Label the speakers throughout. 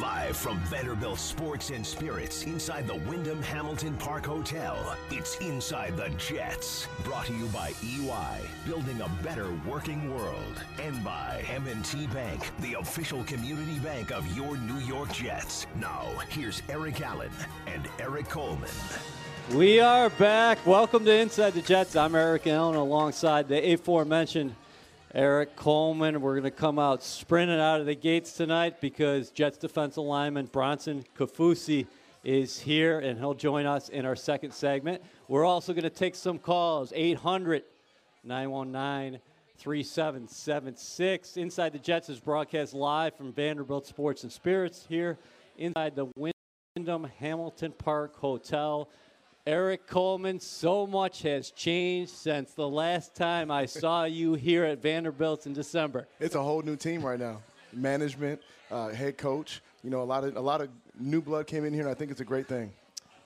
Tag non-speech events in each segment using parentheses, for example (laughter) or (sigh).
Speaker 1: Live from Vanderbilt Sports and Spirits inside the Wyndham Hamilton Park Hotel, it's Inside the Jets. Brought to you by EY, building a better working world. And by M&T Bank, the official community bank of your New York Jets. Now, here's Eric Allen and Erik Coleman.
Speaker 2: We are back. Welcome to Inside the Jets. I'm Eric Allen alongside the aforementioned Erik Coleman. We're going to come out sprinting out of the gates tonight because Jets defensive lineman Bronson Kaufusi is here and he'll join us in our second segment. We're also going to take some calls 800 919 3776. Inside the Jets is broadcast live from Vanderbilt Sports and Spirits here inside the Wyndham Hamilton Park Hotel. Erik Coleman, so much has changed since the last time I saw you here at Vanderbilt in December.
Speaker 3: It's a whole new team right now. Management, uh, head coach. You know, a lot of a lot of new blood came in here, and I think it's a great thing.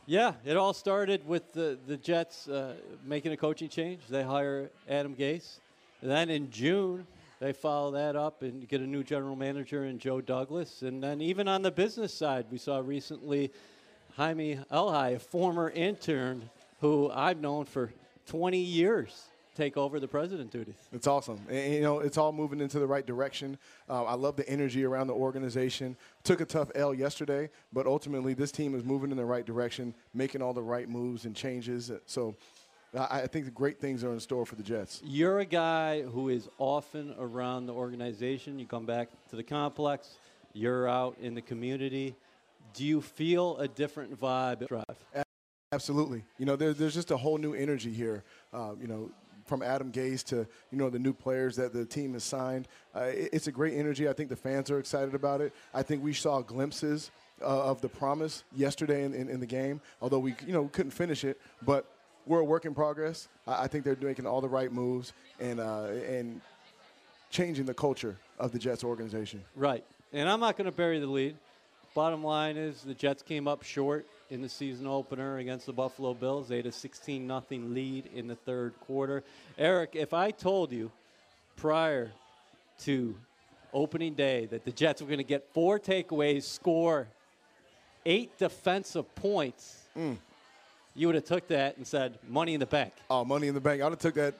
Speaker 2: Yeah, it all started with the the Jets uh, making a coaching change. They hire Adam Gase. And then in June, they follow that up and get a new general manager in Joe Douglas. And then even on the business side, we saw recently Hymie Elhai, a former intern who I've known for 20 years, take over the president duties.
Speaker 3: It's awesome. And, you know, it's all moving into the right direction. Uh, I love the energy around the organization. Took a tough L yesterday, but ultimately this team is moving in the right direction, making all the right moves and changes. So I, I think the great things are in store for the Jets.
Speaker 2: You're a guy who is often around the organization. You come back to the complex, you're out in the community do you feel a different vibe drive?
Speaker 3: Absolutely. You know, there, there's just a whole new energy here. Uh, you know, from Adam Gase to you know the new players that the team has signed. Uh, it, it's a great energy. I think the fans are excited about it. I think we saw glimpses uh, of the promise yesterday in, in, in, the game, although we you know couldn't finish it. But we're a work in progress. I, I think they're making all the right moves and uh, and changing the culture of the Jets organization.
Speaker 2: Right. And I'm not going to bury the lead. Bottom line is the Jets came up short in the season opener against the Buffalo Bills. They had a 16 0 lead in the third quarter. Eric, if I told you prior to opening day that the Jets were going to get four takeaways, score eight defensive points, mm. you would have took that and said money in the bank.
Speaker 3: Oh, money in the bank. I would have took that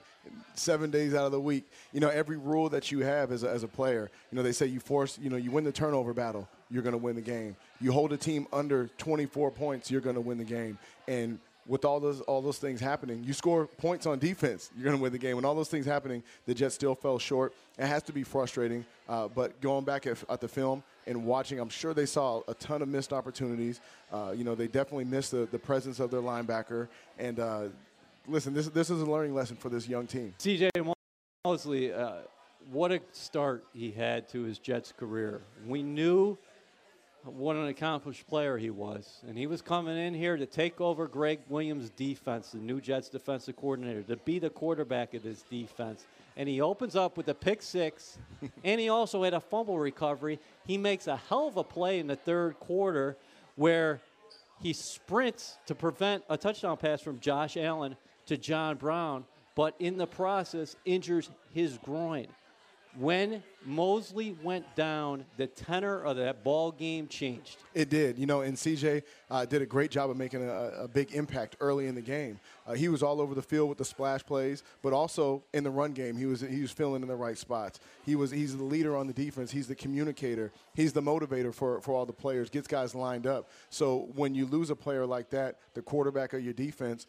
Speaker 3: seven days out of the week. You know, every rule that you have as a, as a player, you know, they say you force, you know, you win the turnover battle, you're going to win the game. You hold a team under 24 points, you're going to win the game. And with all those all those things happening, you score points on defense, you're going to win the game. When all those things happening, the Jets still fell short. It has to be frustrating. Uh, but going back at, at, the film and watching, I'm sure they saw a ton of missed opportunities. Uh, you know, they definitely missed the, the presence of their linebacker. And uh, listen, this this is a learning lesson for this young team.
Speaker 2: C.J. Mosley, uh, what a start he had to his Jets career. We knew what an accomplished player he was, and he was coming in here to take over Gregg Williams' defense, the new Jets defensive coordinator, to be the quarterback of this defense. And he opens up with a pick six, (laughs) and he also had a fumble recovery. He makes a hell of a play in the third quarter where he sprints to prevent a touchdown pass from Josh Allen to John Brown, but in the process injures his groin. When Mosley went down, the tenor of that ball game changed.
Speaker 3: It did, you know, and CJ uh, did a great job of making a, a big impact early in the game. Uh, he was all over the field with the splash plays, but also in the run game, he was he was filling in the right spots. He was he's the leader on the defense. He's the communicator. He's the motivator for for all the players. Gets guys lined up. So when you lose a player like that, the quarterback of your defense,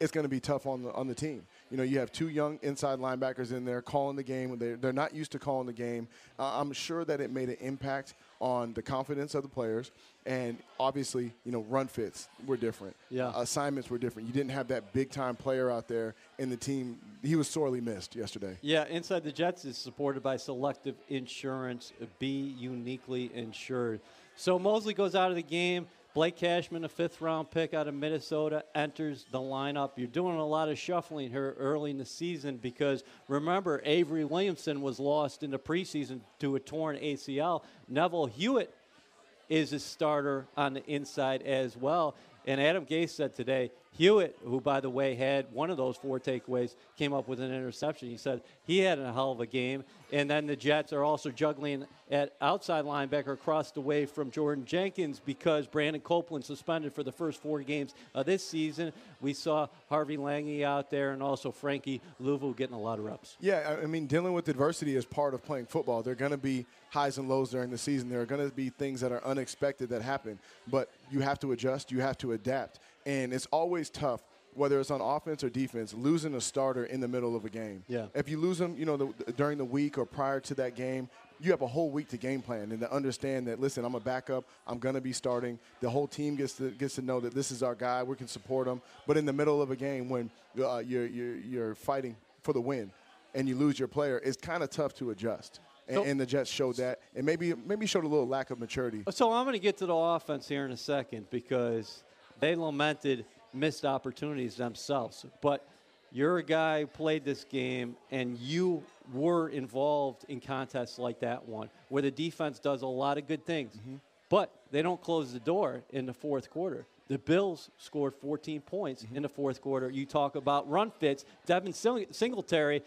Speaker 3: it's going to be tough on the on the team. You know, you have two young inside linebackers in there calling the game. They're, they're not used to calling the game. Uh, I'm sure that it made an impact on the confidence of the players. And obviously, you know, run fits were different.
Speaker 2: Yeah.
Speaker 3: Uh, assignments were different. You didn't have that big time player out there in the team. He was sorely missed yesterday.
Speaker 2: Yeah, Inside the Jets is supported by Selective Insurance. Be uniquely insured. So Mosley goes out of the game. Blake Cashman, a fifth round pick out of Minnesota, enters the lineup. You're doing a lot of shuffling here early in the season because remember, Avery Williamson was lost in the preseason to a torn ACL. Neville Hewitt is a starter on the inside as well. And Adam Gase said today Hewitt, who, by the way, had one of those four takeaways, came up with an interception. He said he had a hell of a game. And then the Jets are also juggling at outside linebacker across the way from Jordan Jenkins because Brandon Copeland suspended for the first four games of this season. We saw Harvey Langi out there and also Frankie Luvu getting a lot of reps.
Speaker 3: Yeah, I mean, dealing with adversity is part of playing football. There are going to be highs and lows during the season. There are going to be things that are unexpected that happen, but you have to adjust, you have to adapt. And it's always tough whether it's on offense or defense, losing a starter in the middle of a game.
Speaker 2: Yeah.
Speaker 3: If you lose them, you know, the, during the week or prior to that game, you have a whole week to game plan and to understand that. Listen, I'm a backup. I'm going to be starting. The whole team gets to gets to know that this is our guy. We can support him. But in the middle of a game, when uh, you're, you're you're fighting for the win, and you lose your player, it's kind of tough to adjust. And,
Speaker 2: So-
Speaker 3: and the Jets showed that, and maybe maybe showed a little lack of maturity.
Speaker 2: So I'm going to get to the offense here in a second because they lamented missed opportunities themselves. But you're a guy who played this game, and you were involved in contests like that one, where the defense does a lot of good things, but they don't close the door in the fourth quarter. The Bills scored 14 points in the fourth quarter. You talk about run fits. Devin Sing- Singletary,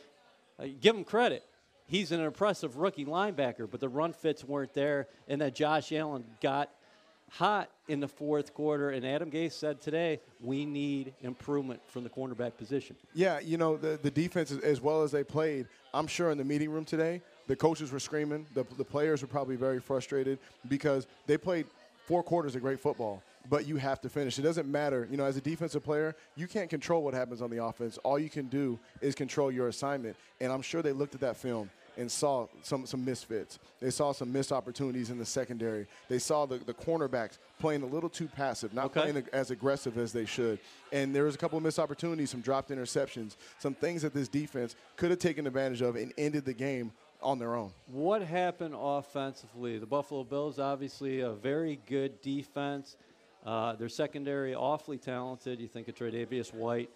Speaker 2: uh, give him credit. He's an impressive rookie linebacker, but the run fits weren't there, and that Josh Allen got hot in the fourth quarter. And Adam Gase said today, we need improvement from the cornerback position.
Speaker 3: Yeah, you know the the defense as- well as they played. I'm sure in the meeting room today, the coaches were screaming. The the players were probably very frustrated because they played four quarters of great football. But you have to finish. It doesn't matter. You know, as a defensive player, you can't control what happens on the offense. All you can do is control your assignment. And I'm sure they looked at that film and saw some, some misfits. They saw some missed opportunities in the secondary. They saw the, the cornerbacks playing a little too passive, not
Speaker 2: Okay.
Speaker 3: playing as aggressive as they should. And there was a couple of missed opportunities, some dropped interceptions, some things that this defense could have taken advantage of and ended the game on their own.
Speaker 2: What happened offensively? The Buffalo Bills, obviously, a very good defense. Uh, their secondary, awfully talented. You think of Tre'Davious White,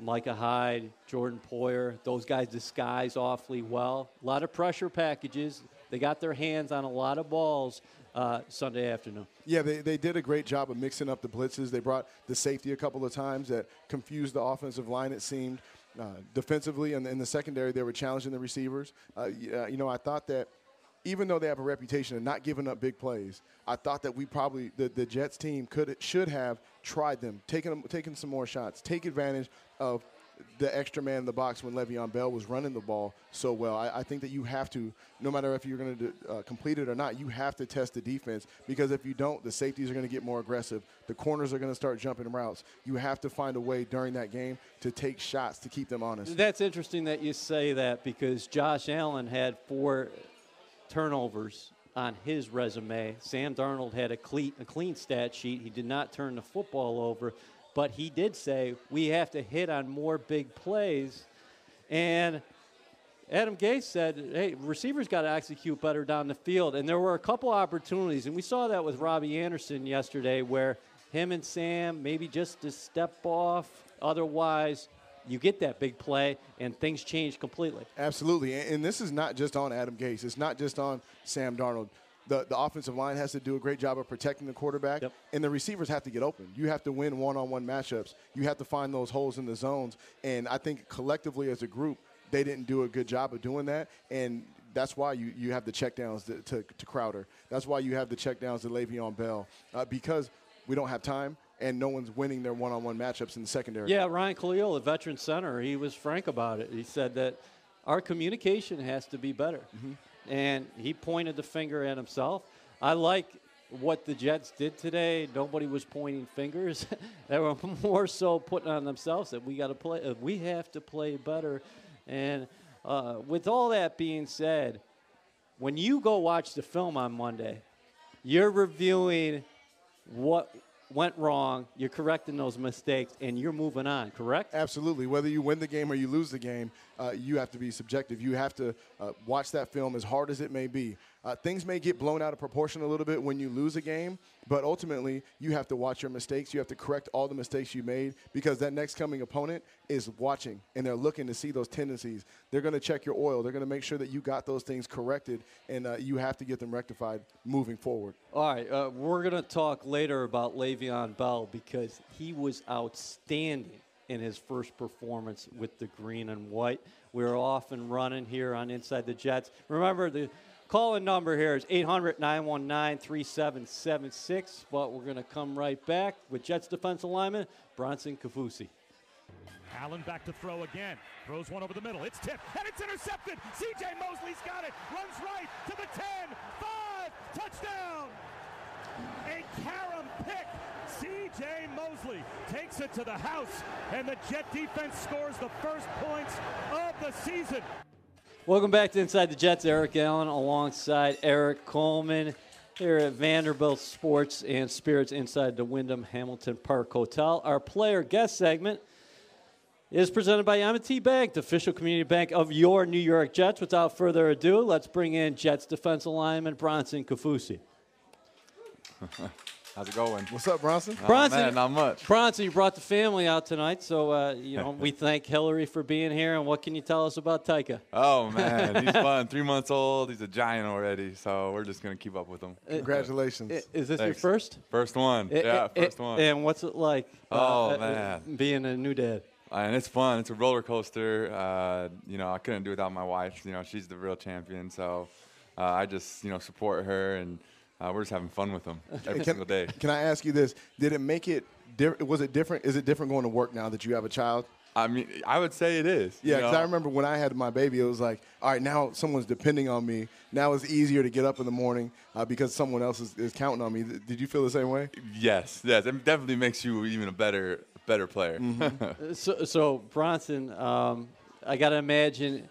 Speaker 2: Micah Hyde, Jordan Poyer. Those guys disguise awfully well. A lot of pressure packages. They got their hands on a lot of balls uh, Sunday afternoon.
Speaker 3: Yeah, they, they did a great job of mixing up the blitzes. They brought the safety a couple of times that confused the offensive line, it seemed. Uh, defensively, and in the secondary, they were challenging the receivers. Uh, uh, you know, I thought that even though they have a reputation of not giving up big plays, I thought that we probably the, the Jets team could should have tried them, taken them, taken some more shots, take advantage of the extra man in the box when Le'Veon Bell was running the ball so well. I, I think that you have to, no matter if you're going to uh, complete it or not, you have to test the defense because if you don't, the safeties are going to get more aggressive. The corners are going to start jumping routes. You have to find a way during that game to take shots to keep them honest.
Speaker 2: That's interesting that you say that because Josh Allen had four turnovers on his resume. Sam Darnold had a clean, a clean stat sheet. He did not turn the football over, but he did say we have to hit on more big plays. And Adam Gase said, hey, receivers got to execute better down the field. And there were a couple opportunities, and we saw that with Robbie Anderson yesterday, where him and Sam maybe just to step off. Otherwise, you get that big play, and things change completely.
Speaker 3: Absolutely, and, and this is not just on Adam Gase. It's not just on Sam Darnold. The, the offensive line has to do a great job of protecting the quarterback,
Speaker 2: Yep.
Speaker 3: and the receivers have to get open. You have to win one-on-one matchups. You have to find those holes in the zones, and I think collectively as a group, they didn't do a good job of doing that, and that's why you, you have the checkdowns to, to, to Crowder. That's why you have the checkdowns to Le'Veon Bell, uh, because we don't have time, and no one's winning their one-on-one matchups in the secondary.
Speaker 2: Yeah, Ryan Kalil, the veteran center, he was frank about it. He said that our communication has to be better. And he pointed the finger at himself. I like what the Jets did today. Nobody was pointing fingers. (laughs) they were (laughs) more so putting on themselves that we got to play. Uh, we have to play better. And uh, with all that being said, when you go watch the film on Monday, you're reviewing what went wrong, you're correcting those mistakes, and you're moving on, correct?
Speaker 3: Absolutely. Whether you win the game or you lose the game, uh, you have to be subjective. You have to uh, watch that film as hard as it may be. Uh, things may get blown out of proportion a little bit when you lose a game, but ultimately you have to watch your mistakes. You have to correct all the mistakes you made because that next coming opponent is watching and they're looking to see those tendencies. They're going to check your oil. They're going to make sure that you got those things corrected, and uh, you have to get them rectified moving forward.
Speaker 2: All right, uh, we're going to talk later about Le'Veon Bell because he was outstanding in his first performance with the green and white. We're off and running here on Inside the Jets. Remember, the call in number here is 800 919 3776. But we're going to come right back with Jets defensive lineman Bronson Kaufusi.
Speaker 4: Allen back to throw again. Throws one over the middle. It's tipped and it's intercepted. CJ Mosley's got it. Runs right to the 10. 5. Touchdown. A carom pick. CJ Mosley takes it to the house, and the Jet defense scores the first points of the season.
Speaker 2: Welcome back to Inside the Jets. Eric Allen alongside Erik Coleman here at Vanderbilt Sports and Spirits inside the Wyndham Hamilton Park Hotel. Our player guest segment is presented by M&T Bank, the official community bank of your New York Jets. Without further ado, let's bring in Jets defensive lineman Bronson Kaufusi. (laughs)
Speaker 5: How's it going?
Speaker 3: What's up, Bronson?
Speaker 5: Oh,
Speaker 2: Bronson,
Speaker 5: man, not much.
Speaker 2: Bronson, you brought the family out tonight, so uh, you know we (laughs) thank Hillary for being here. And what can you tell us about Tyka?
Speaker 5: Oh man, he's (laughs) fun. Three months old. He's a giant already. So we're just gonna keep up with him.
Speaker 3: Congratulations.
Speaker 2: I- Is this your first?
Speaker 5: First one.
Speaker 2: I-
Speaker 5: yeah,
Speaker 2: I-
Speaker 5: first one.
Speaker 2: And what's it like?
Speaker 5: Oh,
Speaker 2: uh,
Speaker 5: man.
Speaker 2: being a new dad.
Speaker 5: and it's fun. It's a roller coaster. Uh, you know, I couldn't do it without my wife. You know, she's the real champion. So uh, I just you know support her, and uh, we're just having fun with them (laughs) every
Speaker 3: Can-
Speaker 5: single day.
Speaker 3: Can I ask you this? Did it make it? Di- was it different? Is it different going to work now that you have a child?
Speaker 5: I mean, I would say it is.
Speaker 3: Yeah, because? I remember when I had my baby, it was like, all right, now someone's depending on me. Now it's easier to get up in the morning uh, because someone else is, is counting on me. Th- Did you feel the same way?
Speaker 5: Yes, yes. It definitely makes you even a better better player.
Speaker 3: Mm-hmm. (laughs)
Speaker 2: So, so Bronson, um, I got to imagine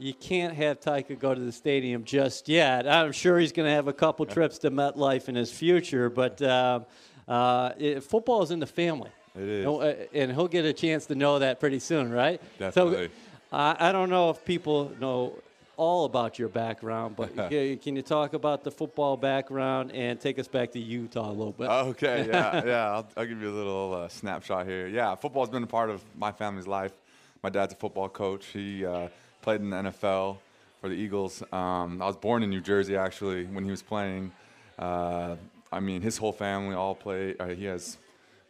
Speaker 2: you can't have Tyka go to the stadium just yet. I'm sure he's going to have a couple trips to MetLife in his future, but um, uh, it, football is in the family.
Speaker 5: It is.
Speaker 2: Uh, And he'll get a chance to know that pretty soon, right?
Speaker 5: Definitely.
Speaker 2: So, I I don't know if people know all about your background, but (laughs) can can you talk about the football background and take us back to Utah a little bit?
Speaker 5: Okay, (laughs) yeah, yeah. I'll, I'll give you a little uh, snapshot here. Yeah, football's been a part of my family's life. My dad's a football coach. He uh, played in the NFL for the Eagles. Um, I was born in New Jersey, actually, when he was playing. Uh, I mean, his whole family all played. Uh, he has,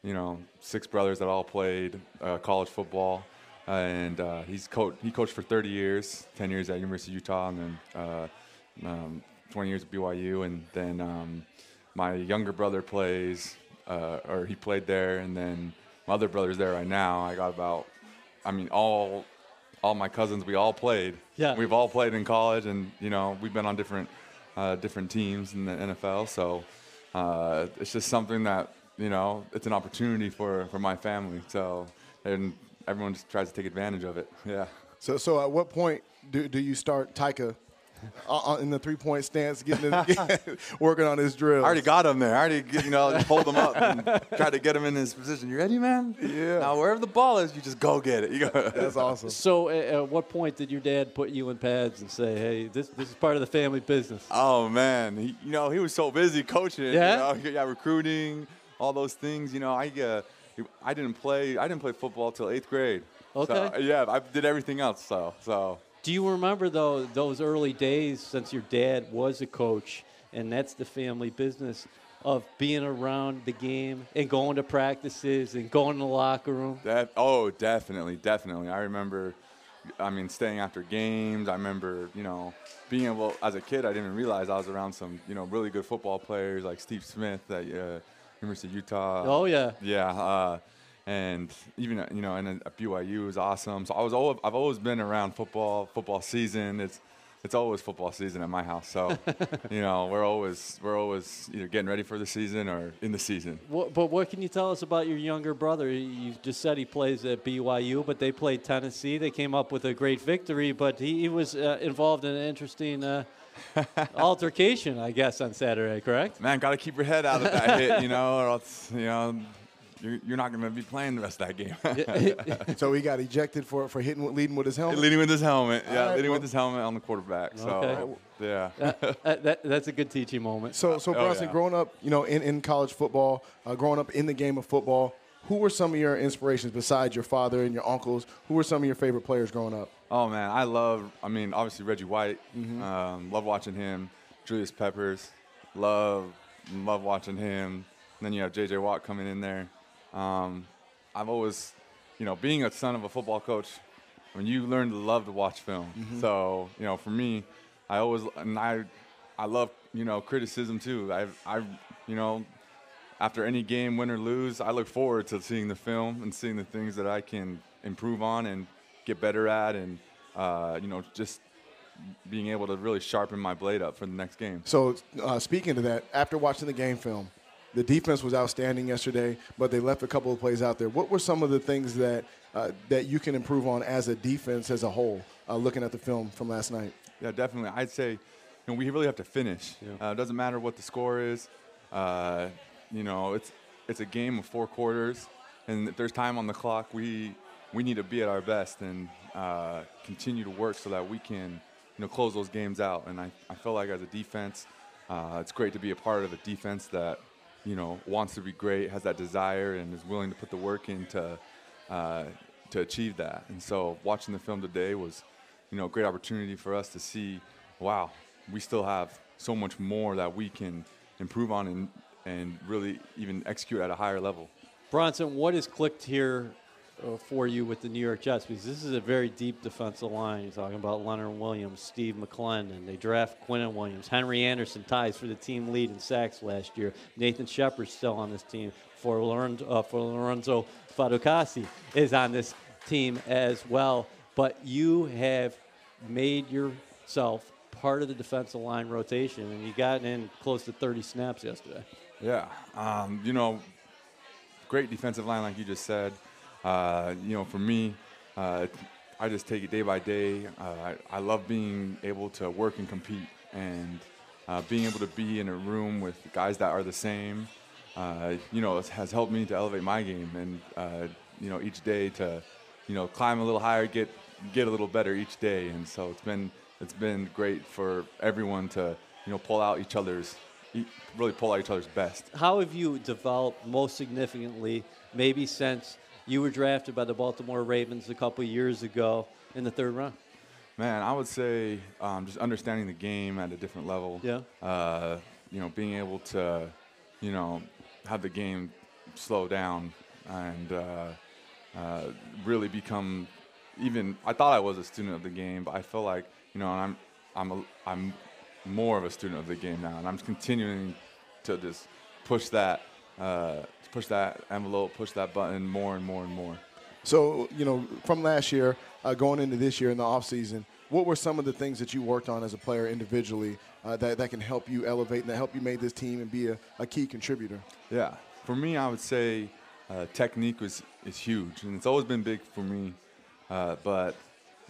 Speaker 5: you know, six brothers that all played uh, college football. and uh, he's coach. He coached for 30 years, 10 years at University of Utah, and then uh, um, 20 years at BYU. And then um, my younger brother plays, uh, or he played there, and then my other brother's there right now. I got about, I mean, all all my cousins, we all played.
Speaker 2: Yeah.
Speaker 5: We've all played in college, and you know, we've been on different uh, different teams in the NFL. So uh, it's just something that you know, it's an opportunity for for my family. So and everyone just tries to take advantage of it. (laughs) Yeah.
Speaker 3: So, so at what point do, do you start Tyka uh, uh, in the three point stance, getting his, (laughs) (laughs) working on his drill?
Speaker 5: I already got him there. I already, you know, (laughs) hold him up and try to get him in his position. You ready, man?
Speaker 3: Yeah.
Speaker 5: Now wherever the ball is, you just go get it. You go.
Speaker 3: That's awesome.
Speaker 2: So, at, at what point did your dad put you in pads and say, "Hey, this this is part of the family business"?
Speaker 5: Oh man, he, you know he was so busy coaching.
Speaker 2: Yeah?
Speaker 5: you know, yeah, recruiting, all those things. You know, I uh, I didn't play. I didn't play football till eighth grade.
Speaker 2: Okay.
Speaker 5: So, yeah, I did everything else. So so.
Speaker 2: Do you remember though those early days since your dad was a coach and that's the family business of being around the game and going to practices and going to the locker room?
Speaker 5: That oh, definitely, definitely. I remember, I mean, staying after games. I remember, you know, being able as a kid. I didn't realize I was around some, you know, really good football players like Steve Smith at uh, University of Utah.
Speaker 2: Oh yeah.
Speaker 5: Yeah, uh, and even uh, you know, and at BYU was awesome. So I was always, I've always been around football. Football season. It's it's always football season at my house. So (laughs) you know, we're always we're always either getting ready for the season or in the season.
Speaker 2: What, but what can you tell us about your younger brother? You just said he plays at BYU, but they played Tennessee. They came up with a great victory, but he, he was uh, involved in an interesting uh, (laughs) altercation, I guess, on Saturday. Correct?
Speaker 5: Man, got to keep your head out of that hit, you know, or else, you know, you're, you're not going to be playing the rest of that game. (laughs) (laughs)
Speaker 3: So he got ejected for for hitting leading with his helmet.
Speaker 5: leading with his helmet. Yeah,
Speaker 3: right,
Speaker 5: leading
Speaker 3: well-
Speaker 5: with his helmet on the quarterback. So,
Speaker 2: Okay.
Speaker 5: yeah.
Speaker 2: that, that, that's a good teaching moment.
Speaker 3: So, so
Speaker 5: Oh,
Speaker 3: Bronson,
Speaker 5: yeah.
Speaker 3: growing up, you know, in, in college football, uh, growing up in the game of football, who were some of your inspirations besides your father and your uncles? Who were some of your favorite players growing up?
Speaker 5: Oh man, I love. I mean, obviously Reggie White. Um, love watching him. Julius Peppers. Love, love watching him. And then you have J.J. Watt coming in there. Um, I've always, you know, being a son of a football coach, I mean, you learn to love to watch film. So you know, for me, I always and I, I love you know criticism too. I, I, you know, after any game, win or lose, I look forward to seeing the film and seeing the things that I can improve on and get better at, and uh, you know, just being able to really sharpen my blade up for the next game.
Speaker 3: So, uh, speaking to that, after watching the game film, the defense was outstanding yesterday, but they left a couple of plays out there. What were some of the things that uh, that you can improve on as a defense as a whole, uh, looking at the film from last night?
Speaker 5: Yeah, definitely. I'd say, you know, we really have to finish. Uh, it doesn't matter what the score is. Uh, you know, it's it's a game of four quarters, and if there's time on the clock, we we need to be at our best and uh, continue to work so that we can, you know, close those games out. And I, I feel like as a defense, uh, it's great to be a part of a defense that, you know, wants to be great, has that desire, and is willing to put the work in to uh, to achieve that. And so, watching the film today was, you know, a great opportunity for us to see, wow, we still have so much more that we can improve on and and really even execute at a higher level.
Speaker 2: Bronson, what has clicked here for you with the New York Jets? Because this is a very deep defensive line. You're talking about Leonard Williams, Steve McLendon. They draft Quinnen Williams. Henry Anderson ties for the team lead in sacks last year. Nathan Shepherd's still on this team. Folorunso, uh, for Lorenzo Faducasi is on this team as well. But you have made yourself part of the defensive line rotation, and you got in close to 30 snaps yesterday.
Speaker 5: Yeah, um, you know, great defensive line, like you just said. Uh, you know, for me, uh, I just take it day by day. Uh, I, I love being able to work and compete, and uh, being able to be in a room with guys that are the same. Uh, you know, has helped me to elevate my game, and you know, each day to, you know, climb a little higher, get get a little better each day, and so it's been it's been great for everyone to you know pull out each other's really pull out each other's best.
Speaker 2: how have you developed most significantly, maybe since you were drafted by the Baltimore Ravens a couple years ago in the third round?
Speaker 5: Man, I would say um, just understanding the game at a different level.
Speaker 2: Yeah.
Speaker 5: Uh, you know, being able to, you know, have the game slow down and uh, uh, really become even. I thought I was a student of the game, but I feel like you know I'm I'm a, I'm more of a student of the game now, and I'm continuing to just push that uh, push that envelope, push that button more and more and more.
Speaker 3: So, you know, from last year, uh, going into this year in the offseason, what were some of the things that you worked on as a player individually uh, that, that can help you elevate and that help you make this team and be a, a key contributor?
Speaker 5: Yeah, for me, I would say uh, technique was is huge, and it's always been big for me. Uh, but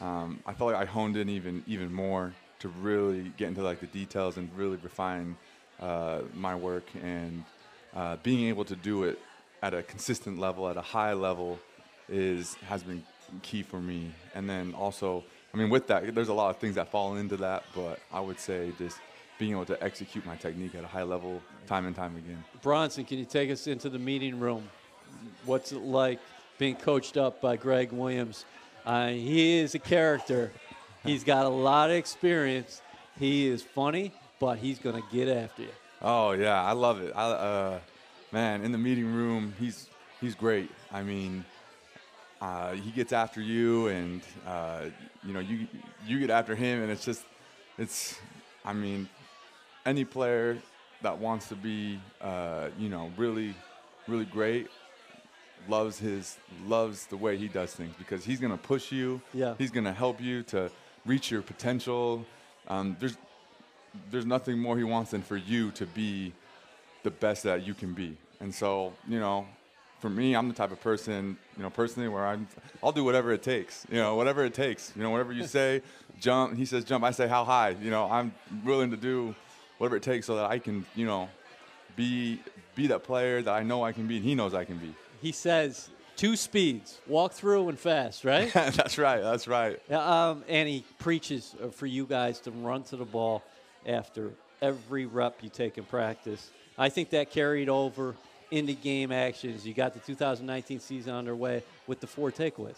Speaker 5: um, I felt like I honed in even even more to really get into like the details and really refine uh, my work and uh, being able to do it at a consistent level, at a high level, is has been key for me. And then also, I mean, with that, there's a lot of things that fall into that, but I would say just being able to execute my technique at a high level, time and time again.
Speaker 2: Bronson, can you take us into the meeting room? What's it like being coached up by Gregg Williams? Uh, he is a character. He's got a lot of experience. He is funny, but he's going to get after you.
Speaker 5: Oh yeah, I love it. I, uh, man, in the meeting room, he's he's great. I mean, uh, he gets after you, and uh, you know you you get after him, and it's just it's. I mean, any player that wants to be uh, you know really really great loves his loves the way he does things because he's gonna push you.
Speaker 2: Yeah.
Speaker 5: He's gonna help you to reach your potential. Um, there's there's nothing more he wants than for you to be the best that you can be. And so, you know, for me, I'm the type of person, you know, personally where I'm, I'll do whatever it takes, you know, whatever it takes, you know, whatever you (laughs) say, jump, he says jump, I say how high, you know, I'm willing to do whatever it takes so that I can, you know, be, be that player that I know I can be and he knows I can be.
Speaker 2: he says two speeds: walk through and fast. Right? (laughs)
Speaker 5: that's right. That's right.
Speaker 2: Yeah, um, and he preaches uh, for you guys to run to the ball after every rep you take in practice. I think that carried over into game actions. You got the 2019 season underway with the four takeaways.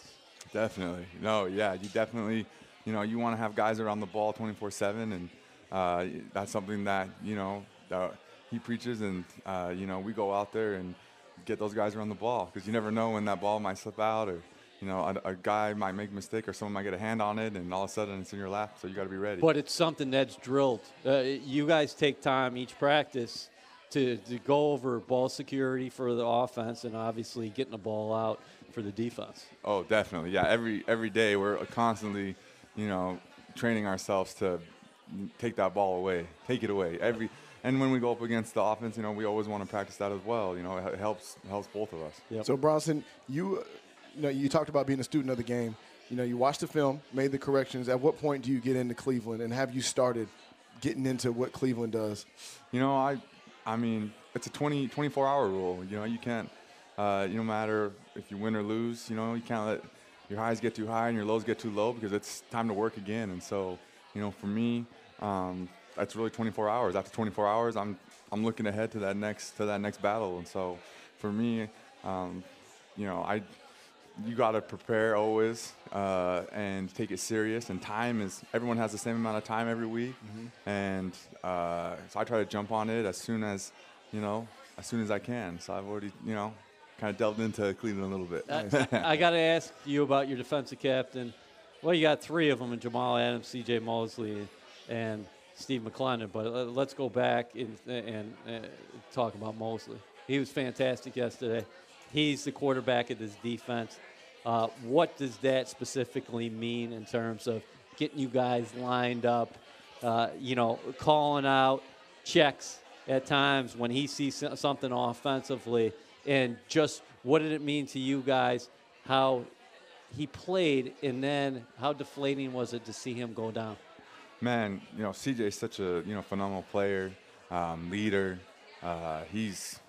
Speaker 5: Definitely. No, yeah, you definitely, you know, you want to have guys around the ball 24/7, and uh, that's something that you know that he preaches, and uh, you know, we go out there and get those guys around the ball because you never know when that ball might slip out or. You know, a, a, guy might make a mistake or someone might get a hand on it, and all of a sudden it's in your lap. So you got to be ready.
Speaker 2: But it's something that's drilled. Uh, you guys take time each practice to, to go over ball security for the offense and obviously getting the ball out for the defense.
Speaker 5: Oh, definitely. Yeah, every every day we're constantly, you know, training ourselves to take that ball away, take it away. Every and when we go up against the offense, you know, we always want to practice that as well. You know, it helps helps both of us.
Speaker 3: Yep. So Bronson, you, you know, you talked about being a student of the game. You know, you watched the film, made the corrections. At what point do you get into Cleveland, and have you started getting into what Cleveland does?
Speaker 5: You know, I, I mean, it's a 20, 24 hour rule. You know, you can't, uh, you no matter if you win or lose, you know, you can't let your highs get too high and your lows get too low because it's time to work again. And so, you know, for me, um, that's really 24 hours. After 24 hours, I'm I'm looking ahead to that next to that next battle. And so, for me, um, you know, I you got to prepare always uh, and take it serious. And time is everyone has the same amount of time every week, mm-hmm. and uh, so I try to jump on it as soon as you know as soon as I can. So I've already you know kind of delved into Cleveland a little bit.
Speaker 2: I, (laughs) I got to ask you about your defensive captain. Well, you got three of them in Jamal Adams, C.J. Mosley, and Steve McLendon. But uh, let's go back and, and, and talk about Mosley. He was fantastic yesterday. He's the quarterback of this defense. Uh, what does that specifically mean in terms of getting you guys lined up? Uh, you know, calling out checks at times when he sees something offensively, and just what did it mean to you guys? How he played, and then how deflating was it to see him go down?
Speaker 5: Man, you know, CJ is such a you know phenomenal player, um, leader. Uh, he's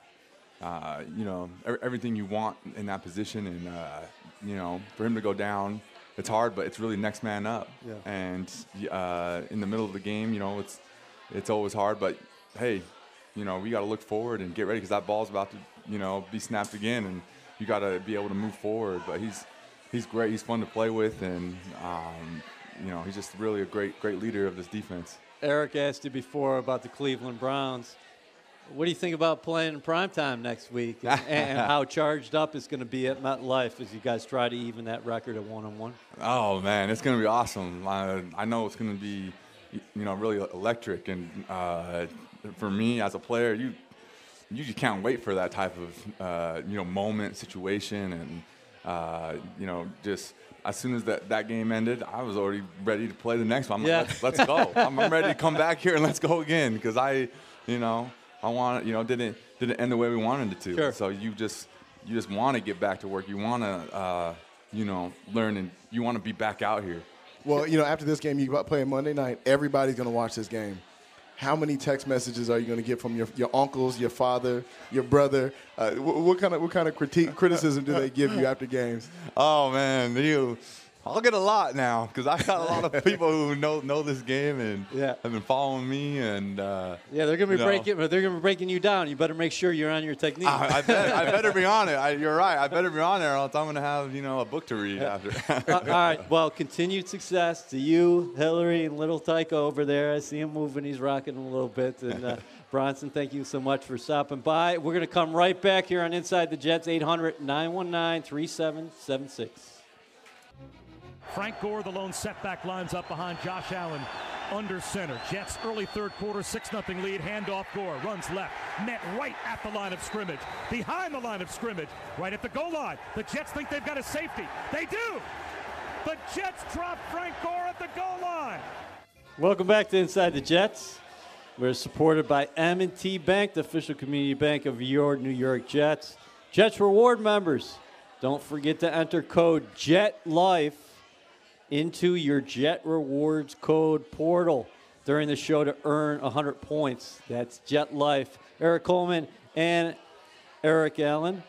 Speaker 5: uh, you know, everything you want in that position. And, uh, you know, for him to go down, it's hard, but it's really next man up. Yeah. And uh, in the middle of the game, you know, it's it's always hard. But hey, you know, we got to look forward and get ready because that ball's about to, you know, be snapped again, and you got to be able to move forward. But he's he's great. He's fun to play with, and um, you know, he's just really a great great leader of this defense.
Speaker 2: Eric asked you before about the Cleveland Browns. What do you think about playing in prime time next week and, (laughs) and how charged up it's going to be at MetLife as you guys try to even that record at one on one?
Speaker 5: Oh man, it's going to be awesome. I, I know it's going to be, you know, really electric. And uh, for me as a player, you you just can't wait for that type of uh, you know moment, situation, and uh, you know just as soon as that, that game ended, I was already ready to play the next one. I'm yeah. Like, let's, let's go. I'm ready to come back here and let's go again because I, you know, I want you know didn't didn't end the way we wanted it to.
Speaker 2: Sure.
Speaker 5: So you just you just want to get back to work. You want to uh, you know learn and you want to be back out here.
Speaker 3: Well, you know, after this game, you play Monday night. Everybody's going to watch this game. How many text messages are you going to get from your, your uncles, your father, your brother? Uh, what, what, kind of what kind of critique criticism do they give you after games?
Speaker 5: Oh man, you I'll get a lot now because I got a lot of (laughs) people who know know this game and yeah. have been following me and uh,
Speaker 2: yeah, they're gonna be breaking they're gonna be breaking you down. You better make sure you're on your technique.
Speaker 5: I, I, bet, I better be on it. I, you're right. I better be on there, else I'm gonna have you know a book to read yeah.
Speaker 2: after. (laughs) uh, all right. Well, continued success to you, Hillary, and little Tycho over there. I see him moving. He's rocking a little bit. And uh, (laughs) Bronson, thank you so much for stopping by. We're gonna come right back here on Inside the Jets. 800 919 3776.
Speaker 4: Frank Gore, the lone setback, lines up behind Josh Allen under center. Jets early third quarter, 6 0 lead. Handoff Gore runs left. Met right at the line of scrimmage. Behind the line of scrimmage. Right at the goal line. The Jets think they've got a safety. They do. The Jets drop Frank Gore at the goal line.
Speaker 2: Welcome back to Inside the Jets. We're supported by M&T Bank, the official community bank of your New York Jets. Jets reward members, don't forget to enter code JETLIFE into your Jet Rewards code portal during the show to earn 100 points. That's Jet Life. Erik Coleman and Eric Allen.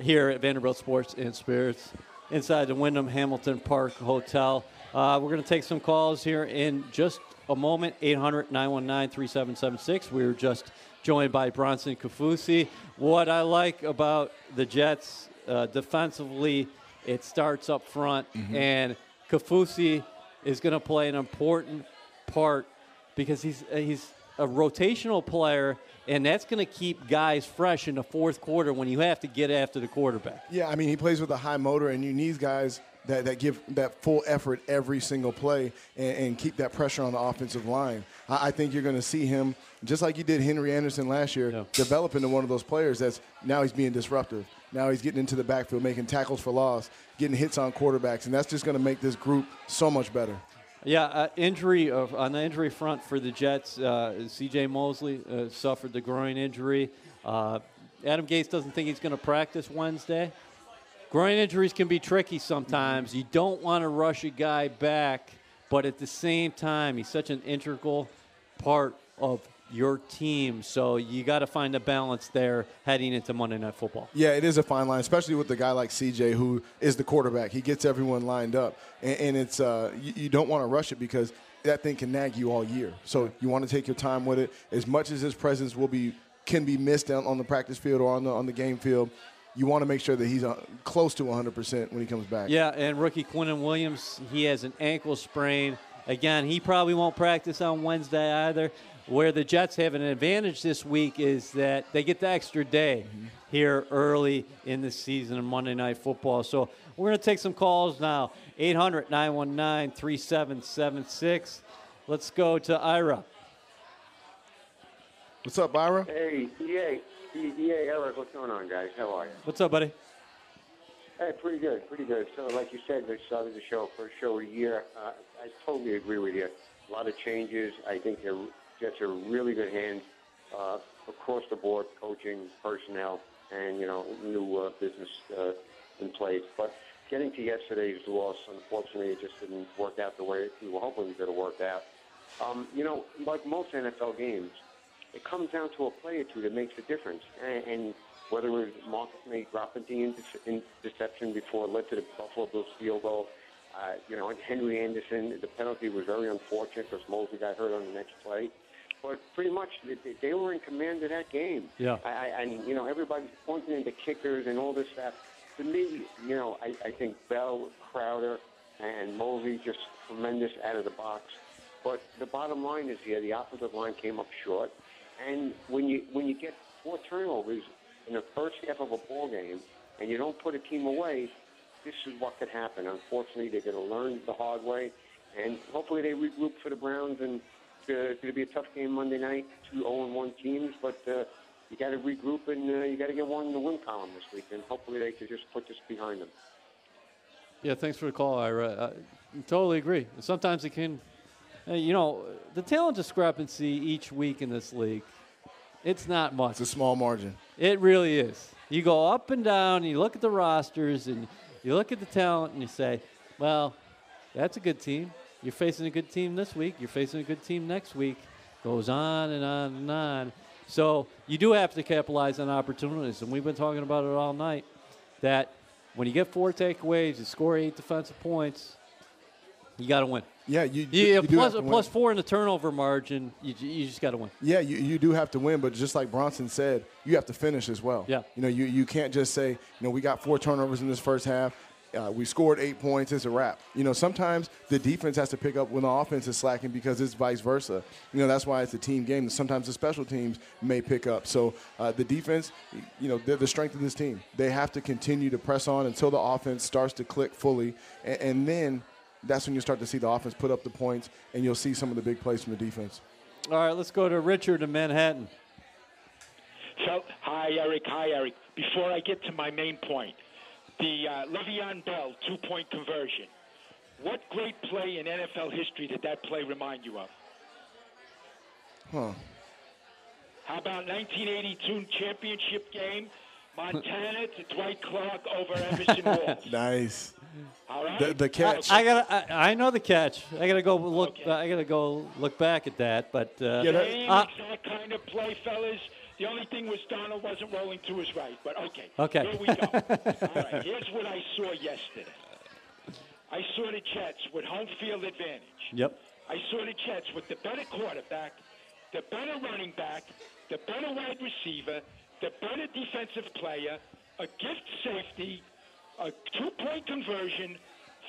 Speaker 2: here at Vanderbilt Sports and Spirits inside the Wyndham Hamilton Park Hotel. Uh, we're going to take some calls here in just a moment 800 919 3776. We were just joined by Bronson Kaufusi. What I like about the Jets uh, defensively, it starts up front, and Kaufusi is going to play an important part because he's uh, he's a rotational player, and that's going to keep guys fresh in the fourth quarter when you have to get after the quarterback.
Speaker 3: Yeah, I mean, he plays with a high motor, and you need guys that, that give that full effort every single play and, and keep that pressure on the offensive line. I, I think you're going to see him, just like you did Henry Anderson last year,
Speaker 2: Yeah.
Speaker 3: develop into one of those players that's now he's being disruptive. Now he's getting into the backfield, making tackles for loss, getting hits on quarterbacks, and that's just going to make this group so much better.
Speaker 2: Yeah, uh, injury of, on the injury front for the Jets. Uh, C.J. Mosley uh, suffered the groin injury. Uh, Adam Gase doesn't think he's going to practice Wednesday. Groin injuries can be tricky sometimes. You don't want to rush a guy back, but at the same time, he's such an integral part of your team. So you got to find a balance there heading into Monday Night Football.
Speaker 3: Yeah, it is a fine line, especially with a guy like CJ who is the quarterback. He gets everyone lined up, and, and it's uh, you, you don't want to rush it because that thing can nag you all year. So you want to take your time with it. As much as his presence will be can be missed on, on the practice field or on the on the game field, you want to make sure that he's uh, close to 100% when he comes back.
Speaker 2: Yeah, and rookie Quinnen Williams, he has an ankle sprain. Again, he probably won't practice on Wednesday either. Where the Jets have an advantage this week is that they get the extra day here early in the season of Monday Night Football. So we're going to take some calls now 800 919 3776. Let's go to Ira.
Speaker 3: What's up, Ira?
Speaker 6: Hey, EA, EA, Eric, what's going on, guys? How are you?
Speaker 2: What's up, buddy?
Speaker 6: Hey, pretty good, pretty good. So, like you said, they started the show first show of the year. Uh, I totally agree with you. A lot of changes. I think the Jets are really good hands uh, across the board, coaching, personnel, and you know, new uh, business uh, in place. But getting to yesterday's loss, unfortunately, it just didn't work out the way we were hoping it to work out. Um, you know, like most NFL games, it comes down to a play or two that makes a difference. And, and whether it was Marcus Maye dropping the interception before it led to the Buffalo Bills field goal, uh, you know, and Henry Anderson, the penalty was very unfortunate because Mosley got hurt on the next play. But pretty much, they, they were in command of that game.
Speaker 2: Yeah.
Speaker 6: I, I, and, you know, everybody's pointing into kickers and all this stuff. To me, you know, I, I think Bell, Crowder, and Mosley just tremendous out of the box. But the bottom line is here, the offensive line came up short. And when you when you get four turnovers in the first half of a ball game, and you don't put a team away, this is what could happen. Unfortunately, they're going to learn the hard way, and hopefully they regroup for the Browns. And uh, it's going to be a tough game Monday night. Two 0-1 teams, but uh, you got to regroup and uh, you got to get one in the win column this week. And hopefully they can just put this behind them.
Speaker 2: Yeah, thanks for the call, Ira. I totally agree. Sometimes it can, uh, you know, the talent discrepancy each week in this league, it's not much.
Speaker 3: It's a small margin.
Speaker 2: It really is. You go up and down, and you look at the rosters, and you look at the talent, and you say, well, that's a good team. You're facing a good team this week. You're facing a good team next week. Goes on and on and on. So you do have to capitalize on opportunities, and we've been talking about it all night. That when you get four takeaways, you score eight defensive points, you got to win.
Speaker 3: Yeah, you,
Speaker 2: Yeah,
Speaker 3: you do have to win.
Speaker 2: plus four in the turnover margin, you, you just got to win.
Speaker 3: Yeah, you, you do have to win, but just like Bronson said, you have to finish as well.
Speaker 2: Yeah.
Speaker 3: You know, you, you can't just say, you know, we got four turnovers in this first half. Uh, we scored eight points. It's a wrap. You know, sometimes the defense has to pick up when the offense is slacking because it's vice versa. You know, that's why it's a team game. Sometimes the special teams may pick up. So uh, the defense, you know, they're the strength of this team. They have to continue to press on until the offense starts to click fully, and, and then that's when you start to see the offense put up the points, and you'll see some of the big plays from the defense.
Speaker 2: All right, let's go to Richard in Manhattan.
Speaker 7: So, hi, Eric. Hi, Eric. Before I get to my main point, the uh, Le'Veon Bell two-point conversion. What great play in NFL history did that play remind you of?
Speaker 3: Huh.
Speaker 7: How about 1982 championship game, Montana to Dwight Clark over Everson (laughs) Walls?
Speaker 3: Nice.
Speaker 7: All right.
Speaker 3: The, the catch.
Speaker 2: I gotta. I, I know the catch. I gotta go look.
Speaker 7: Okay.
Speaker 2: I gotta go look back at that. But uh,
Speaker 3: Yeah, that-
Speaker 7: Same
Speaker 2: uh,
Speaker 7: exact kind of play, fellas. The only thing was Darnold wasn't rolling to his right, but okay.
Speaker 2: Okay.
Speaker 7: Here we go. (laughs) All right, here's what I saw yesterday. I saw the Jets with home field advantage.
Speaker 2: Yep.
Speaker 7: I saw the Jets with the better quarterback, the better running back, the better wide receiver, the better defensive player, a gift safety, a two-point conversion,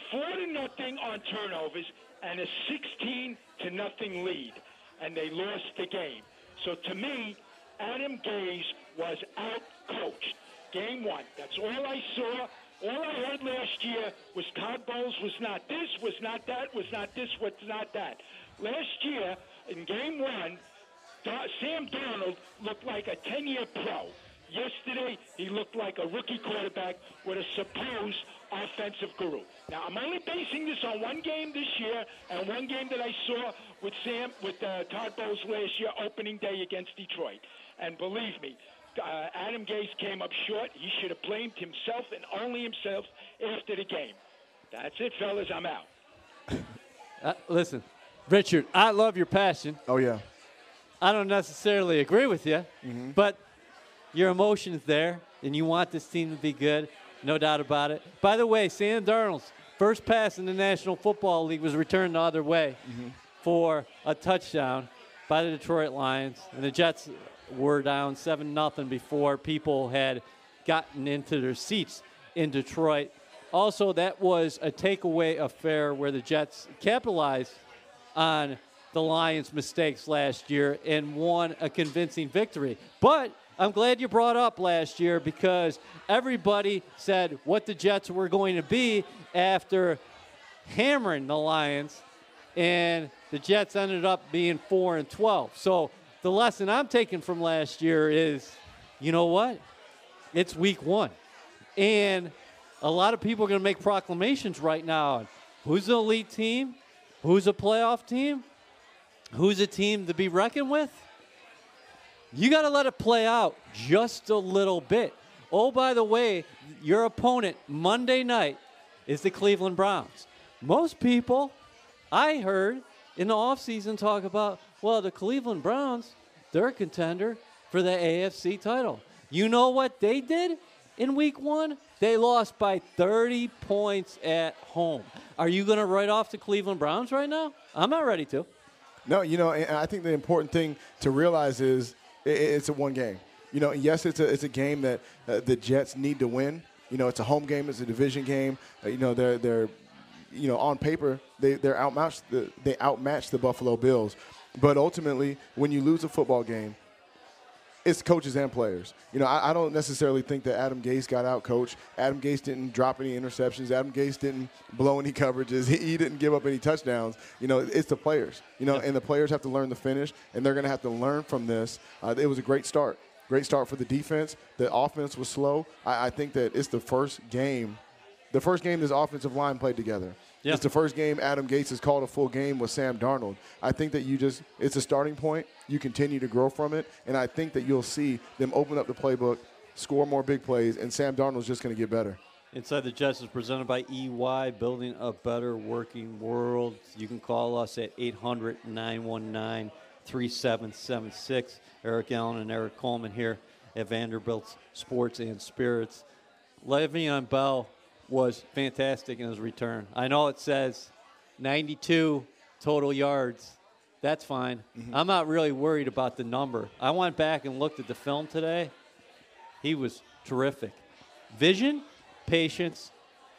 Speaker 7: four to nothing on turnovers, and a 16 to nothing lead, and they lost the game. So to me, Adam Gase was out-coached. Game one. That's all I saw. All I heard last year was Todd Bowles was not this, was not that, was not this, was not that. Last year, in game one, Sam Darnold looked like a 10-year pro. Yesterday, he looked like a rookie quarterback with a supposed offensive guru. Now, I'm only basing this on one game this year and one game that I saw with Sam, with uh, Todd Bowles last year, opening day against Detroit. And believe me, uh, Adam Gase came up short. He should have blamed himself and only himself after the game. That's it, fellas. I'm out. (laughs)
Speaker 2: Uh, listen, Richard, I love your passion.
Speaker 3: Oh yeah.
Speaker 2: I don't necessarily agree with you, but your emotion's there, and you want this team to be good, no doubt about it. By the way, Sam Darnold's first pass in the National Football League was returned the other way for a touchdown by the Detroit Lions, and the Jets were down seven nothing before people had gotten into their seats in Detroit. Also, that was a takeaway affair where the Jets capitalized on the Lions' mistakes last year and won a convincing victory. But I'm glad you brought up last year because everybody said what the Jets were going to be after hammering the Lions, and the Jets ended up being 4 and 12. So the lesson I'm taking from last year is you know what? It's week one. And a lot of people are going to make proclamations right now. Who's an elite team? Who's a playoff team? Who's a team to be reckoned with? You got to let it play out just a little bit. Oh, by the way, your opponent Monday night is the Cleveland Browns. Most people I heard in the offseason talk about, well, the Cleveland Browns, they're a contender for the AFC title. You know what they did in week one? They lost by 30 points at home. Are you going to write off the Cleveland Browns right now? I'm not ready to.
Speaker 3: No, you know, I think the important thing to realize is it's a one game. You know, yes, it's a it's a game that uh, the Jets need to win. You know, it's a home game, it's a division game. Uh, you know, they're they're you know on paper they they're outmatched the, they outmatched the Buffalo Bills, but ultimately when you lose a football game, it's coaches and players. You know, I, I don't necessarily think that Adam Gase got out coached. Adam Gase didn't drop any interceptions. Adam Gase didn't blow any (laughs) coverages. He, he didn't give up any touchdowns. You know, it's the players. You know, and the players have to learn the finish, and they're going to have to learn from this. Uh, it was a great start. Great start for the defense. The offense was slow. I, I think that it's the first game, the first game this offensive line played together.
Speaker 2: Yeah.
Speaker 3: It's the first game Adam Gase has called a full game with Sam Darnold. I think that you just, it's a starting point. You continue to grow from it. And I think that you'll see them open up the playbook, score more big plays, and Sam Darnold's just going to get better.
Speaker 2: Inside the Jets is presented by EY, building a better working world. You can call us at 800 919 3776. Eric Allen and Erik Coleman here at Vanderbilt Sports and Spirits. Le'Veon Bell was fantastic in his return. I know it says 92 total yards. That's fine. Mm-hmm. I'm not really worried about the number. I went back and looked at the film today. He was terrific. Vision, patience,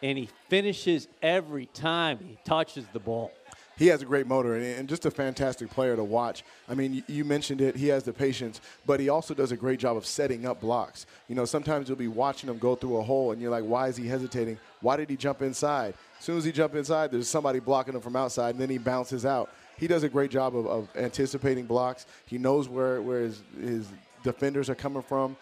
Speaker 2: and he finishes every time he touches the ball.
Speaker 3: He has a great motor and, just a fantastic player to watch. I mean, you, mentioned it. He has the patience, but he also does a great job of setting up blocks. You know, sometimes you'll be watching him go through a hole, and you're like, why is he hesitating? Why did he jump inside? As soon as he jumps inside, there's somebody blocking him from outside, and then he bounces out. He does a great job of, of anticipating blocks. He knows where, where his, his defenders are coming from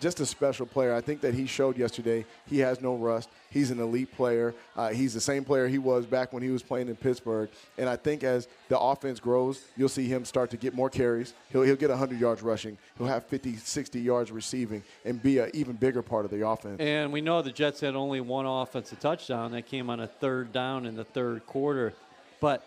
Speaker 3: just a special player. I think that he showed yesterday he has no rust. He's an elite player. Uh, he's the same player he was back when he was playing in Pittsburgh. And I think as the offense grows, you'll see him start to get more carries. He'll, he'll get 100 yards rushing. He'll have 50, 60 yards receiving and be an even bigger part of the offense.
Speaker 2: And we know the Jets had only one offensive touchdown. That came on a third down in the third quarter. But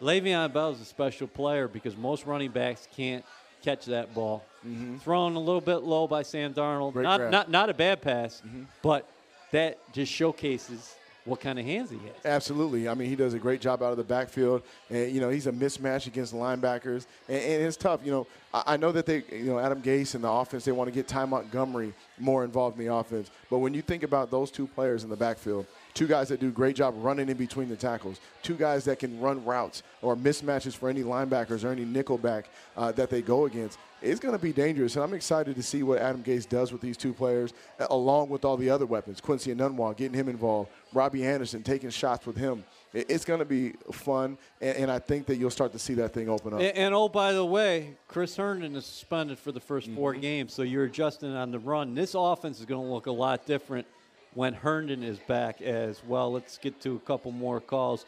Speaker 2: Le'Veon Bell is a special player because most running backs can't catch that ball. Mm-hmm. Thrown a little bit low by Sam Darnold.
Speaker 3: Great
Speaker 2: Not,
Speaker 3: grab.
Speaker 2: not, not a bad pass, mm-hmm. but that just showcases what kind of hands he has.
Speaker 3: Absolutely. I mean, he does a great job out of the backfield, and you know he's a mismatch against linebackers, and, and it's tough. You know, I, I know that they, you know, Adam Gase and the offense, they want to get Ty Montgomery more involved in the offense. But when you think about those two players in the backfield, two guys that do a great job running in between the tackles, two guys that can run routes or mismatches for any linebackers or any nickelback uh, that they go against. It's going to be dangerous, and I'm excited to see what Adam Gase does with these two players, along with all the other weapons. Quincy and Enunwa getting him involved, Robbie Anderson taking shots with him. It's going to be fun, and, and I think that you'll start to see that thing open up.
Speaker 2: And, and oh, by the way, Chris Herndon is suspended for the 1st four
Speaker 3: Mm-hmm.
Speaker 2: games, so you're adjusting on the run. This offense is going to look a lot different when Herndon is back as well. Let's get to a couple more calls.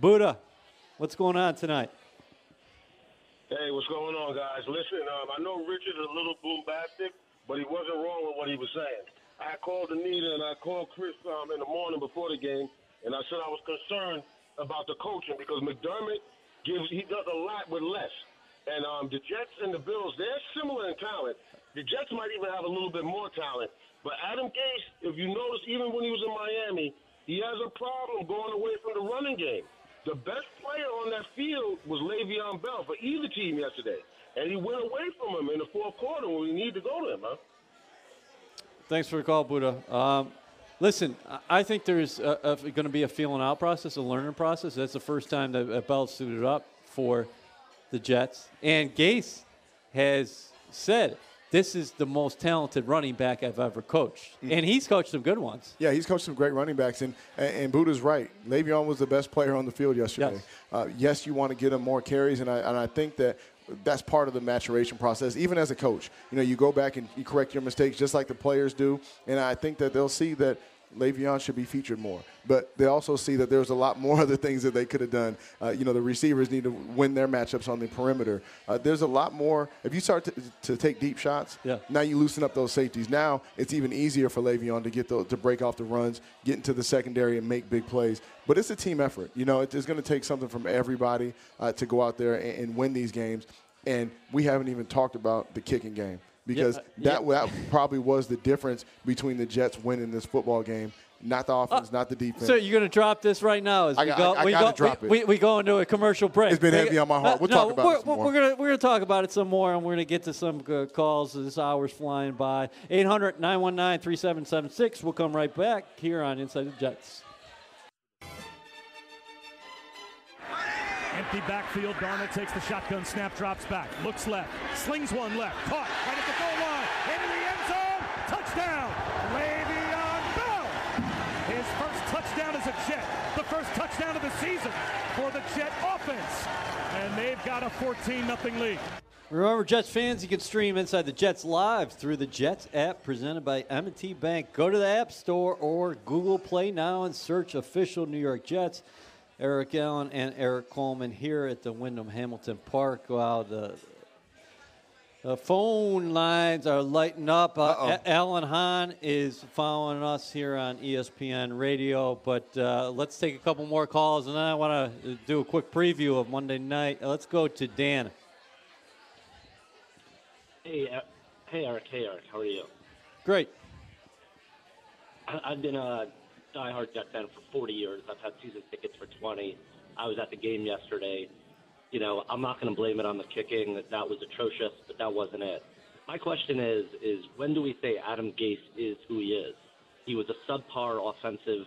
Speaker 2: Buddha, what's going on tonight?
Speaker 8: Hey, what's going on, guys? Listen, um, I know Richard is a little bombastic, but he wasn't wrong with what he was saying. I called Anita and I called Chris um, in the morning before the game, and I said I was concerned about the coaching because McDermott gives he does a lot with less. And um, the Jets and the Bills, they're similar in talent. The Jets might even have a little bit more talent. But Adam Gase, if you notice, even when he was in Miami, he has a problem going away from the running game. The best player on that field was Le'Veon Bell for either team yesterday, and he went away from him in the fourth quarter when we need to go to him, huh?
Speaker 2: Thanks for the call, Buddha. Um, listen, I- think there's going to be a feeling out process, a learning process. That's the first time that Bell suited up for the Jets. And Gase has said, this is the most talented running back I've ever coached. And he's coached some good ones.
Speaker 3: Yeah, he's coached some great running backs, and and, Buddha's right. Le'Veon was the best player on the field yesterday.
Speaker 2: Yes.
Speaker 3: Uh, yes, you want to get him more carries, and I and I think that that's part of the maturation process. Even as a coach, you know, you go back and you correct your mistakes just like the players do, and I think that they'll see that. Le'Veon should be featured more, but they also see that there's a lot more (laughs) other things that they could have done. Uh, you know, the receivers need to win their matchups on the perimeter. Uh, there's a lot more. If you start to, to take deep shots,
Speaker 2: Yeah.
Speaker 3: now you loosen up those safeties. Now it's even easier for Le'Veon to get the, to break off the runs, get into the secondary, and make big plays. But it's a team effort. You know, it's going to take something from everybody uh, to go out there and, and win these games. And we haven't even talked about the kicking game because
Speaker 2: uh,
Speaker 3: that,
Speaker 2: yeah.
Speaker 3: that probably was the difference between the Jets winning this football game. Not the offense, not the defense.
Speaker 2: Uh, So you're going to drop this right now? As
Speaker 3: I
Speaker 2: we
Speaker 3: got-
Speaker 2: go,
Speaker 3: I- I
Speaker 2: we go,
Speaker 3: drop
Speaker 2: we,
Speaker 3: it.
Speaker 2: We, we go into a commercial break.
Speaker 3: It's been heavy on my heart. We'll
Speaker 2: no,
Speaker 3: talk about
Speaker 2: we're,
Speaker 3: it some more.
Speaker 2: We're going we're to talk about it some more, and we're going to get to some uh, calls. This hour's flying by. 800 919 3776. We'll come right back here on Inside the Jets.
Speaker 4: Empty backfield. Darnold takes the shotgun snap, drops back, looks left, slings one left, caught right at the goal line, into the end zone, touchdown, Le'Veon Bell. His first touchdown as a Jet, the first touchdown of the season for the Jet offense, and they've got a 14-0 lead.
Speaker 2: Remember, Jets fans, you can stream Inside the Jets live through the Jets app presented by M&T Bank. Go to the App Store or Google Play now and search official New York Jets. Eric Allen and Erik Coleman here at the Wyndham Hamilton Park. Wow, the, the phone lines are lighting up. Uh,
Speaker 3: Uh-oh.
Speaker 2: Alan Hahn is following us here on ESPN Radio, but uh, let's take a couple more calls, and then I want to do a quick preview of Monday night. Let's go to Dan.
Speaker 9: Hey, uh, hey, Eric. Hey, Eric. How are you?
Speaker 2: Great.
Speaker 9: I, I've been a diehard Jet fan for 40 years. I've had season tickets for 20. I was at the game yesterday. You know, I'm not going to blame it on the kicking. That that was atrocious, but that wasn't it. My question is, is when do we say Adam Gase is who he is? He was a subpar offensive,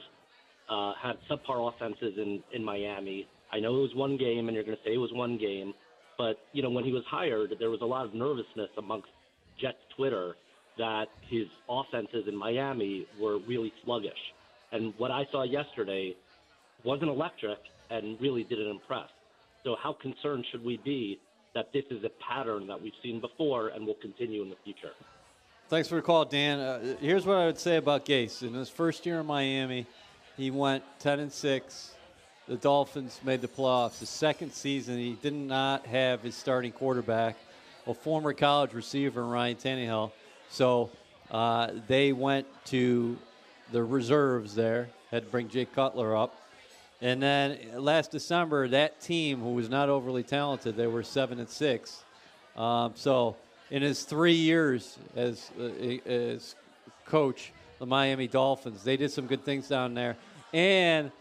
Speaker 9: uh, had subpar offenses in in Miami. I know it was one game, and you're going to say it was one game, but you know when he was hired, there was a lot of nervousness amongst Jets Twitter that his offenses in Miami were really sluggish. And what I saw yesterday wasn't electric and really didn't impress. So how concerned should we be that this is a pattern that we've seen before and will continue in the future?
Speaker 2: Thanks for the call, Dan. Uh, here's what I would say about Gase. In his first year in Miami, he went 10 and 6. The Dolphins made the playoffs. The second season, he did not have his starting quarterback, a former college receiver, Ryan Tannehill. So uh, they went to the reserves there, had to bring Jay Cutler up. And then last December, that team, who was not overly talented, they were seven and six. Um, so, in his three years as uh, as coach, the Miami Dolphins, they did some good things down there. And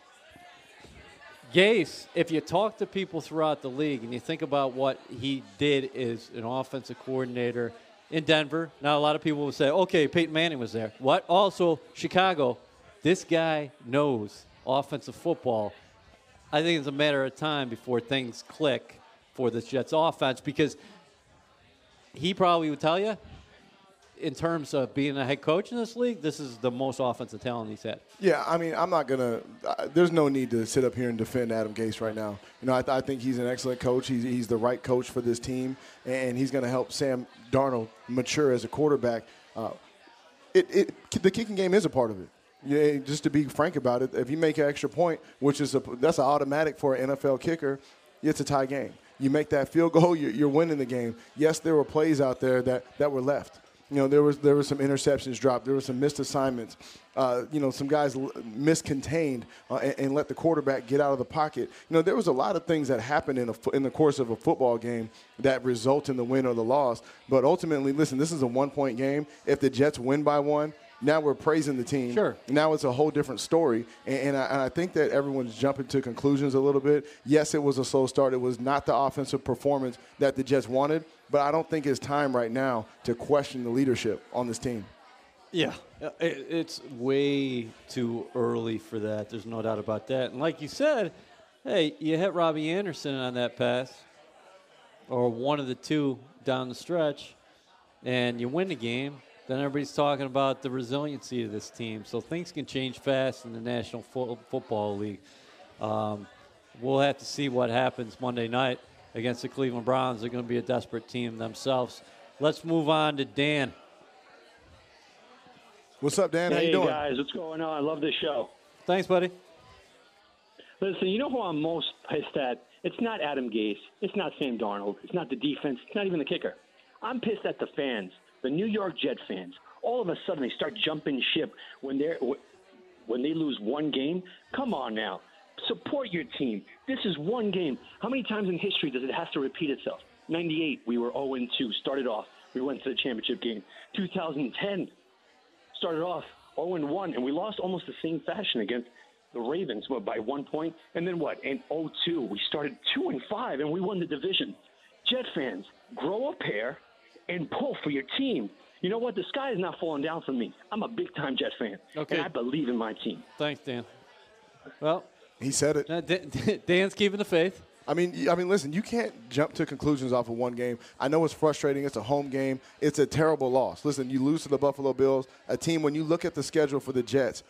Speaker 2: Gase, if you talk to people throughout the league and you think about what he did as an offensive coordinator in Denver, now a lot of people will say, okay, Peyton Manning was there. What? Also, Chicago. This guy knows offensive football. I think it's a matter of time before things click for this Jets offense because he probably would tell you, in terms of being a head coach in this league, this is the most offensive talent he's had.
Speaker 3: Yeah, I mean, I'm not gonna. Uh, there's no need to sit up here and defend Adam Gase right now. You know, I, th- I think he's an excellent coach. He's, he's the right coach for this team, and he's going to help Sam Darnold mature as a quarterback. Uh, it, it, the kicking game is a part of it. Yeah, just to be frank about it, if you make an extra point, which is a, that's an automatic for an NFL kicker, it's a tie game. You make that field goal, (laughs) you're, you're winning the game. Yes, there were plays out there that, that were left. You know, there was there was some interceptions dropped. There were some missed assignments. Uh, you know, some guys l- miscontained uh, and, and, let the quarterback get out of the pocket. You know, there was a lot of things that happened in fo- in the course of a football game that result in the win or the loss. But ultimately, listen, this is a one point game. If the Jets win by one, now we're praising the team.
Speaker 2: Sure.
Speaker 3: Now it's a whole different story, and, and, I, and, I, think that everyone's jumping to conclusions a little bit. Yes, it was a slow start. It was not the offensive performance that the Jets wanted, but I don't think it's time right now to question the leadership on this team.
Speaker 2: Yeah, uh, it's way too early for that. There's no doubt about that. And like you said, hey, you hit Robbie Anderson on that pass, or one of the two down the stretch, and you win the game then everybody's talking about the resiliency of this team. So things can change fast in the National Fo- Football League. Um, we'll have to see what happens Monday night against the Cleveland Browns. They're going to be a desperate team themselves. Let's move on to Dan.
Speaker 3: What's up, Dan?
Speaker 10: Hey,
Speaker 3: How you doing?
Speaker 10: guys. What's going on? I love this show.
Speaker 2: Thanks, buddy.
Speaker 10: Listen, you know who I'm most pissed at? It's not Adam Gase. It's not Sam Darnold. It's not the defense. It's not even the kicker. I'm pissed at the fans the New York Jet fans, all of a sudden they start jumping ship when they're when they lose one game. Come on now, support your team. This is one game. How many times in history does it have to repeat itself? 98, we were 0 2, started off. We went to the championship game. 2010, started off 0 1, and we lost almost the same fashion against the Ravens what, by one point. And then what? In 0 2, we started 2 and 5, and we won the division. Jet fans, grow a pair and pull for your team. You know what? The sky is not falling down for me. I'm a big time Jet fan,
Speaker 2: okay.
Speaker 10: and I believe in my team.
Speaker 2: Thanks, Dan. Well,
Speaker 3: he said it. (laughs)
Speaker 2: Uh, Dan's keeping the faith.
Speaker 3: I mean, I mean, listen. You can't jump to conclusions off of one game. I know it's frustrating. It's a home game. It's a terrible loss. Listen, you lose to the Buffalo Bills, a team. When you look at the schedule for the Jets,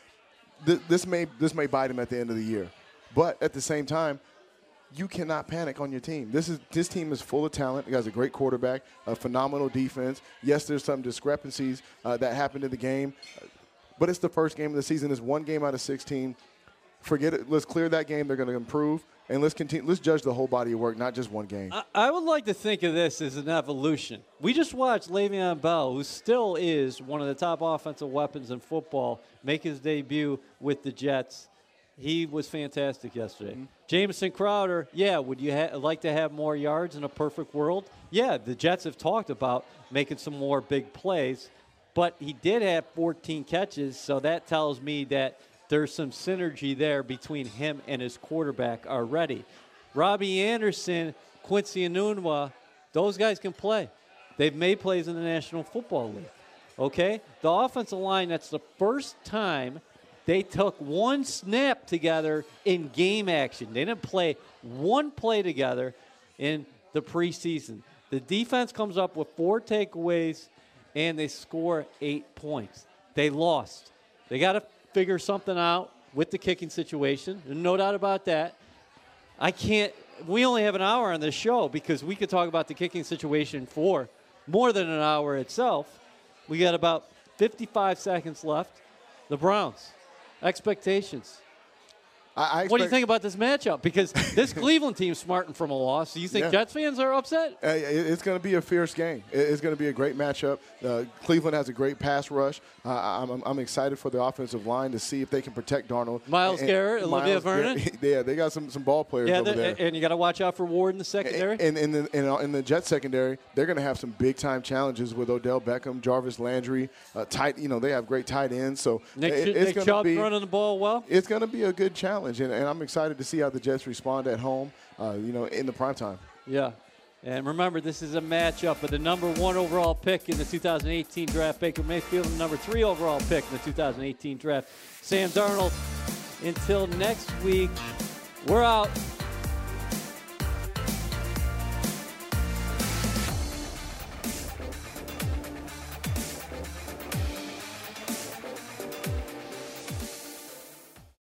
Speaker 3: th- this may this may bite them at the end of the year. But at the same time, you cannot panic on your team. This is this team is full of talent. It has a great quarterback, a phenomenal defense. Yes, there's some discrepancies uh, that happened in the game, but it's the first game of the season. It's one game out of 16. Forget it. Let's clear that game. They're going to improve, and let's continue. Let's judge the whole body of work, not just one game.
Speaker 2: I, I would like to think of this as an evolution. We just watched Le'Veon Bell, who still is one of the top offensive weapons in football, make his debut with the Jets he was fantastic yesterday. Mm-hmm. Jamison Crowder, yeah, would you ha- like to have more yards in a perfect world? Yeah, the Jets have talked about making some more big plays, but he did have 14 catches, so that tells me that there's some synergy there between him and his quarterback already. Robbie Anderson, Quincy Enunwa, those guys can play. They've made plays in the National Football League. Okay? The offensive line, that's the first time they took one snap together in game action. They didn't play one play together in the preseason. The defense comes up with four takeaways and they score eight points. They lost. They got to figure something out with the kicking situation. No doubt about that. I can't. We only have an hour on this show because we could talk about the kicking situation for more than an hour itself. We got about 55 seconds left. The Browns expectations?
Speaker 3: I, I
Speaker 2: What do you think about this matchup? Because this Cleveland team's smarting from a loss. Do you think
Speaker 3: Yeah.
Speaker 2: Jets fans are upset?
Speaker 3: Uh, it- It's going to be a fierce game. It- It's going to be a great matchup. Uh, Cleveland has a great pass rush. Uh, I'm, I'm- excited for the offensive line to see if they can protect Darnold.
Speaker 2: Myles
Speaker 3: And-
Speaker 2: Garrett, Olivier
Speaker 3: Myles
Speaker 2: Vernon. (laughs)
Speaker 3: Yeah, they got some, some ball players
Speaker 2: Yeah,
Speaker 3: over
Speaker 2: the-
Speaker 3: there.
Speaker 2: and you got to watch out for Ward in the secondary.
Speaker 3: And in the in, in the Jet secondary, they're going to have some big time challenges with Odell Beckham, Jarvis Landry, uh, tight. You know they have great tight ends. So
Speaker 2: Nick,
Speaker 3: it-
Speaker 2: Nick
Speaker 3: it's to
Speaker 2: Chubb
Speaker 3: be
Speaker 2: running the ball well.
Speaker 3: it's going to be a good challenge, and, and I'm excited to see how the Jets respond at home. Uh, you know, in the prime time.
Speaker 2: Yeah. And remember, this is a matchup of the number one overall pick in the 2018 draft, Baker Mayfield, and the number three overall pick in the 2018 draft, Sam Darnold. Until next week, we're out.